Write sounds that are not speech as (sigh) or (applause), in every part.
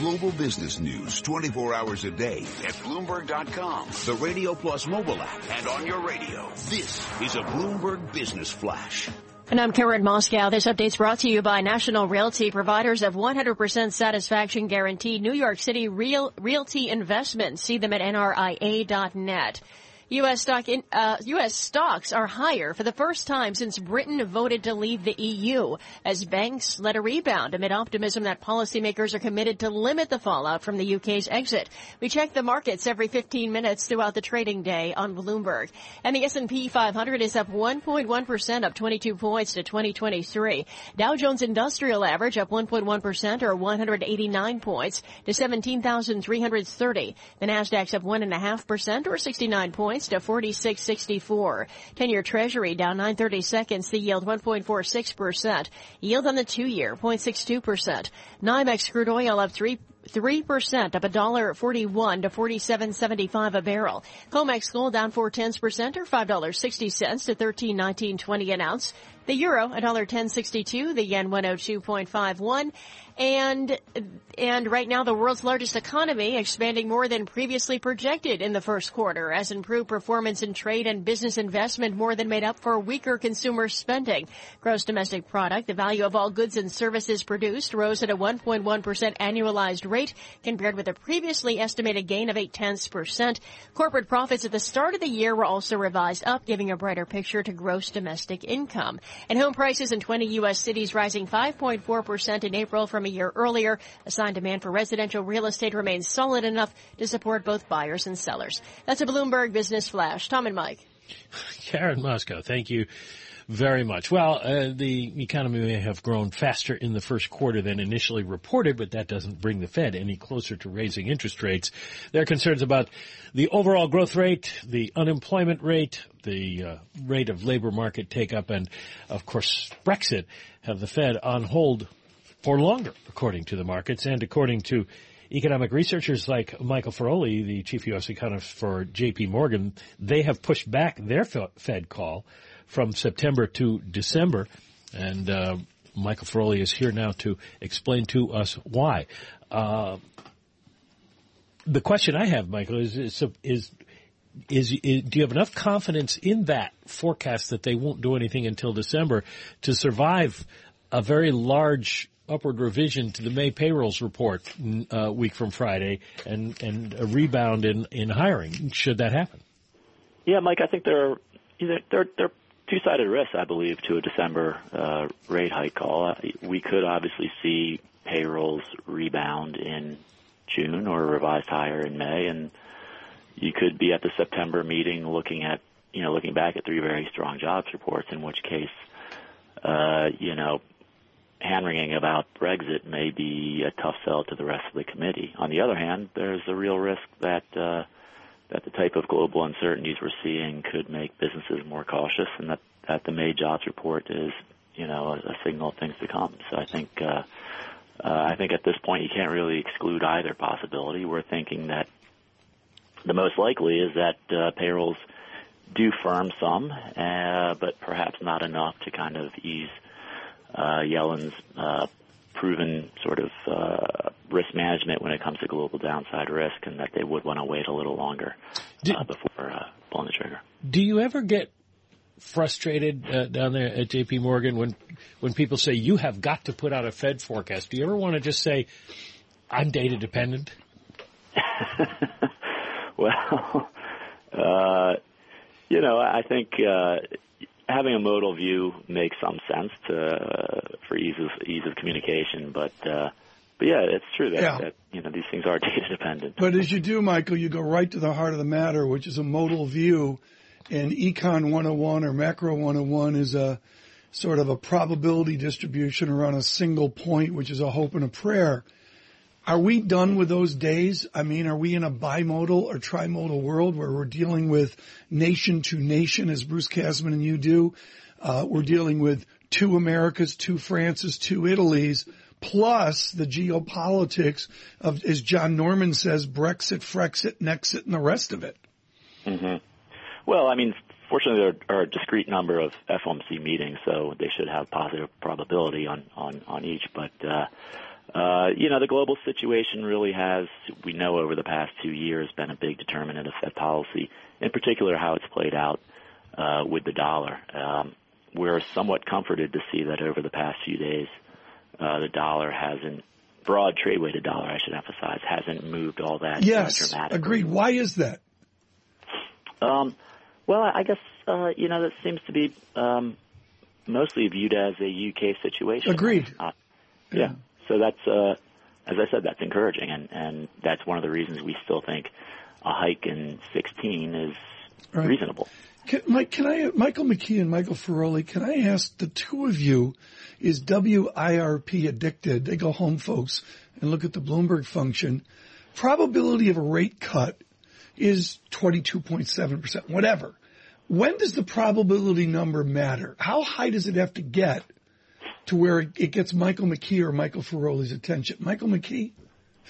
global business news 24 hours a day at Bloomberg.com, the Radio Plus mobile app, and on your radio. This is a Bloomberg Business Flash. And I'm Karen Moscow. This update's brought to you by National Realty, providers of 100% satisfaction guarantee New York City Real Realty Investments. See them at nria.net. U.S. stock in, uh, U.S. stocks are higher for the first time since Britain voted to leave the EU as banks led a rebound amid optimism that policymakers are committed to limit the fallout from the UK's exit. We check the markets every 15 minutes throughout the trading day on Bloomberg. And the S&P 500 is up 1.1%, up 22 points to 2023. Dow Jones Industrial Average up 1.1% or 189 points to 17,330. The Nasdaq's up 1.5% or 69 points to 46.64. 10-year Treasury down 930 seconds. The yield 1.46%. Yield on the two-year 0.62%. NYMEX crude oil up 3 3% up a dollar 41 to 47.75 a barrel. COMEX gold down 4 tenths percent or $5.60 to 13.19.20 an ounce. The euro, $1.1062, the yen 102.51, and and right now the world's largest economy expanding more than previously projected in the first quarter as improved performance in trade and business investment more than made up for weaker consumer spending. Gross domestic product, the value of all goods and services produced rose at a 1.1% annualized rate compared with a previously estimated gain of 8 tenths percent. Corporate profits at the start of the year were also revised up, giving a brighter picture to gross domestic income. And home prices in 20 U.S. cities rising 5.4% in April from a year earlier. Assigned demand for residential real estate remains solid enough to support both buyers and sellers. That's a Bloomberg Business Flash. Tom and Mike. (laughs) Karen Moscow, thank you very much. Well, uh, the economy may have grown faster in the first quarter than initially reported, but that doesn't bring the Fed any closer to raising interest rates. There are concerns about the overall growth rate, the unemployment rate, the uh, rate of labor market take up, and of course Brexit have the Fed on hold for longer, according to the markets and according to economic researchers like Michael Feroli, the chief U.S. economist for J.P. Morgan, they have pushed back their Fed call from September to December. And uh, Michael Feroli is here now to explain to us why. Uh, the question I have, Michael, is, is, is is, is, do you have enough confidence in that forecast that they won't do anything until December to survive a very large upward revision to the May payrolls report uh, week from Friday and and a rebound in in hiring should that happen? Yeah, Mike, I think there are there there two-sided risks, I believe, to a December uh, rate hike call. Uh, we could obviously see payrolls rebound in June or revised higher in May, and you could be at the September meeting looking at, you know, looking back at three very strong jobs reports, in which case, uh, you know, hand wringing about Brexit may be a tough sell to the rest of the committee. On the other hand, there's a real risk that uh, that the type of global uncertainties we're seeing could make businesses more cautious, and that that the May jobs report is, you know, a, a signal of things to come. So I think uh, uh, I think at this point you can't really exclude either possibility. We're thinking that the most likely is that uh, payrolls do firm some, uh, but perhaps not enough to kind of ease uh, Yellen's uh, proven sort of uh, risk management when it comes to global downside risk, and that they would want to wait a little longer do, uh, before uh, pulling the trigger. Do you ever get frustrated uh, down there at J.P. Morgan when when people say you have got to put out a Fed forecast? Do you ever want to just say, "I'm data dependent"? (laughs) well, (laughs) uh, you know, I think uh, having a modal view makes some sense to uh, for ease of ease of communication, but uh, but yeah, it's true that, yeah. that you know these things are (laughs) data dependent. But as you do, Michael, you go right to the heart of the matter, which is a modal view, and Econ 101 or Macro 101 is a sort of a probability distribution around a single point, which is a hope and a prayer. Are we done with those days? I mean, are we in a bimodal or trimodal world where we're dealing with nation to nation as Bruce Kasman and you do? Uh, we're dealing with two Americas, two Frances, two Italys, plus the geopolitics of, as John Norman says, Brexit, Frexit, Nexit, and the rest of it. Mm-hmm. Well, I mean, fortunately, there are a discrete number of FOMC meetings, so they should have positive probability on on on each. But uh, uh, you know, the global situation really has, we know over the past two years, been a big determinant of Fed policy, in particular how it's played out uh, with the dollar. Um, we're somewhat comforted to see that over the past few days, uh, the dollar hasn't, broad trade weighted dollar, I should emphasize, hasn't moved all that yes, dramatically. agreed. Why is that? Um, well, I guess, uh, you know, that seems to be um, mostly viewed as a UK situation. Agreed. Uh, yeah. So that's, uh, as I said, that's encouraging, and, and that's one of the reasons we still think a hike in 16 is right. reasonable. Can, Mike, can I, Michael McKee and Michael Feroli, can I ask the two of you, is WIRP addicted? They go home, folks, and look at the Bloomberg function. Probability of a rate cut is 22.7%, whatever. When does the probability number matter? How high does it have to get to where it gets Michael McKee or Michael Feroli's attention. Michael McKee,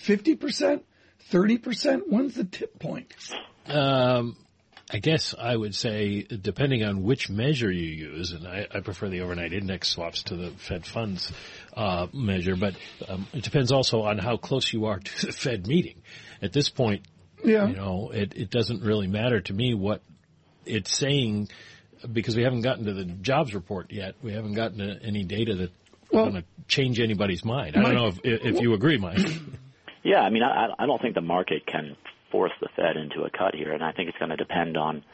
50%, 30%? When's the tip point? Um, I guess I would say, depending on which measure you use, and I, I prefer the overnight index swaps to the Fed funds uh, measure, but um, it depends also on how close you are (laughs) to the Fed meeting. At this point, yeah. you know, it, it doesn't really matter to me what it's saying because we haven't gotten to the jobs report yet. We haven't gotten to any data that's well, going to change anybody's mind. I don't know if, if you agree, Mike. Yeah, I mean, I, I don't think the market can force the Fed into a cut here, and I think it's going to depend on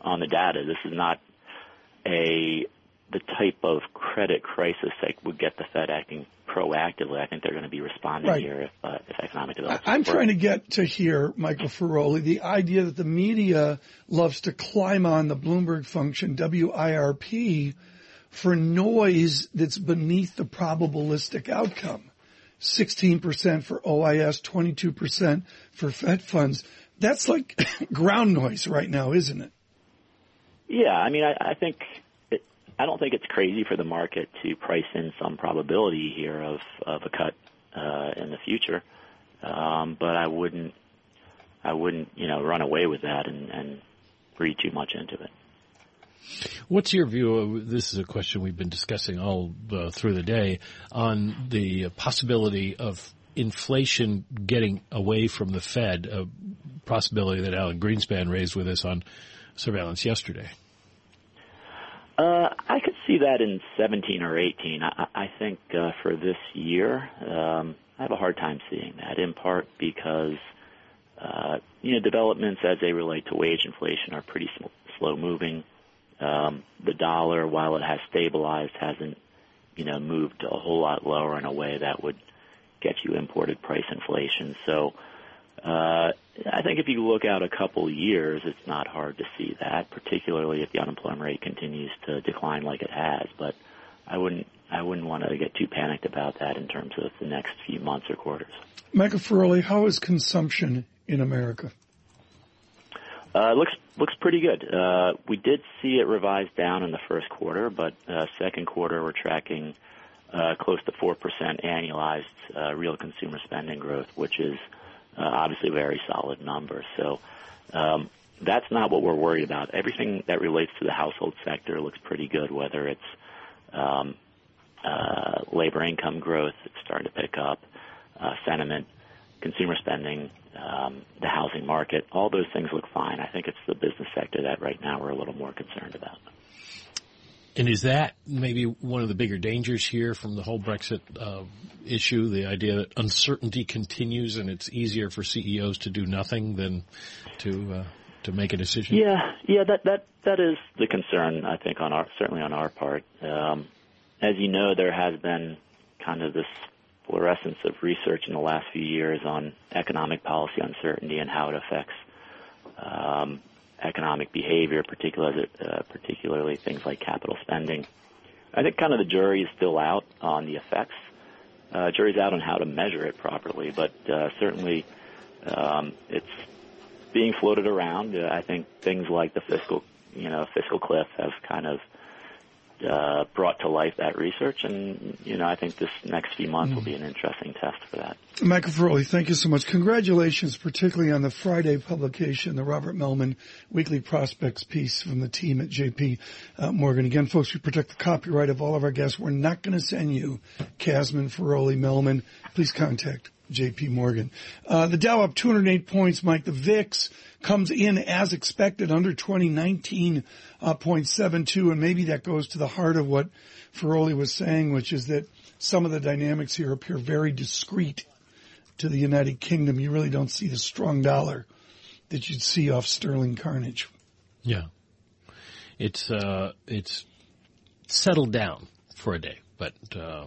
on the data. This is not a the type of credit crisis that would get the Fed acting proactively. I think they're going to be responding right. here if, uh, if economic development. I'm trying to get to here, Michael Feroli, the idea that the media loves to climb on the Bloomberg function WIRP for noise that's beneath the probabilistic outcome. 16% for OIS, 22% for Fed funds. That's like (laughs) ground noise right now, isn't it? Yeah, I mean, I, I think I don't think it's crazy for the market to price in some probability here of of a cut uh, in the future, um, but I wouldn't I wouldn't you know run away with that and, and read too much into it. What's your view of this? Is a question we've been discussing all uh, through the day on the possibility of inflation getting away from the Fed, a possibility that Alan Greenspan raised with us on surveillance yesterday. Uh, I could see that in 17 or 18. I, I think uh, for this year, um, I have a hard time seeing that. In part because uh, you know developments as they relate to wage inflation are pretty slow moving. Um, the dollar, while it has stabilized, hasn't you know moved a whole lot lower in a way that would get you imported price inflation. So uh, I think if you look out a couple years, it's not hard to see that, particularly if the unemployment rate continues to decline like it has. But I wouldn't I wouldn't want to get too panicked about that in terms of the next few months or quarters. Michael Feroli, how is consumption in America? Uh, looks looks pretty good. Uh, we did see it revised down in the first quarter, but uh, second quarter we're tracking uh, close to four percent annualized uh, real consumer spending growth, which is uh, obviously a very solid number. So um, that's not what we're worried about. Everything that relates to the household sector looks pretty good, whether it's um, uh, labor income growth, it's starting to pick up, uh, sentiment, consumer spending, um, the housing market, all those things look fine. I think it's the business sector that right now we're a little more concerned about. And is that maybe one of the bigger dangers here from the whole Brexit uh, issue? The idea that uncertainty continues and it's easier for CEOs to do nothing than to uh, to make a decision. Yeah, yeah, that that that is the concern. I think on our certainly on our part. Um, as you know, there has been kind of this fluorescence of research in the last few years on economic policy uncertainty and how it affects um, economic behavior, particularly uh, particularly things like capital spending. I think kind of the jury is still out on the effects. Uh, jury's out on how to measure it properly, but uh, certainly um, it's being floated around. Uh, I think things like the fiscal, you know, fiscal cliff have kind of uh, brought to life that research, and you know I think this next few months mm. will be an interesting test for that. Michael Feroli, thank you so much. Congratulations, particularly on the Friday publication, the Robert Mellman Weekly Prospects piece from the team at JP uh, Morgan. Again, folks, we protect the copyright of all of our guests. We're not going to send you Kasman, Feroli, Mellman. Please contact JP Morgan. Uh, the Dow up 208 points, Mike. The VIX comes in as expected under 2019.72 uh, and maybe that goes to the heart of what Feroli was saying, which is that some of the dynamics here appear very discrete to the United Kingdom. You really don't see the strong dollar that you'd see off sterling carnage. Yeah. It's, uh, it's settled down for a day, but, uh,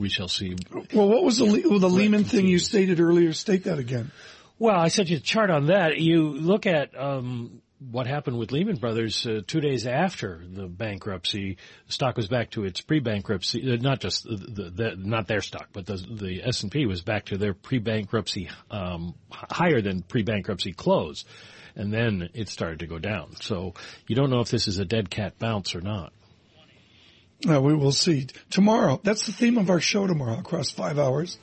we shall see. Well, what was the, well, the Lehman thing you stated earlier? State that again. Well, I sent you a chart on that. You look at um, what happened with Lehman Brothers uh, two days after the bankruptcy. The stock was back to its pre-bankruptcy, uh, not just the, the, the, not their stock, but the, the S and P was back to their pre-bankruptcy um, higher than pre-bankruptcy close, and then it started to go down. So you don't know if this is a dead cat bounce or not. Uh, we will see tomorrow. That's the theme of our show tomorrow across five hours.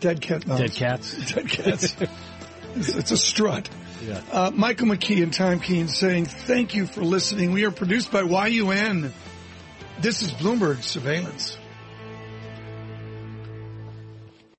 Dead cat. Dead cats. (laughs) Dead cats. It's, it's a strut. Yeah. Uh, Michael McKee and Tom Keene saying thank you for listening. We are produced by YUN. This is Bloomberg Surveillance.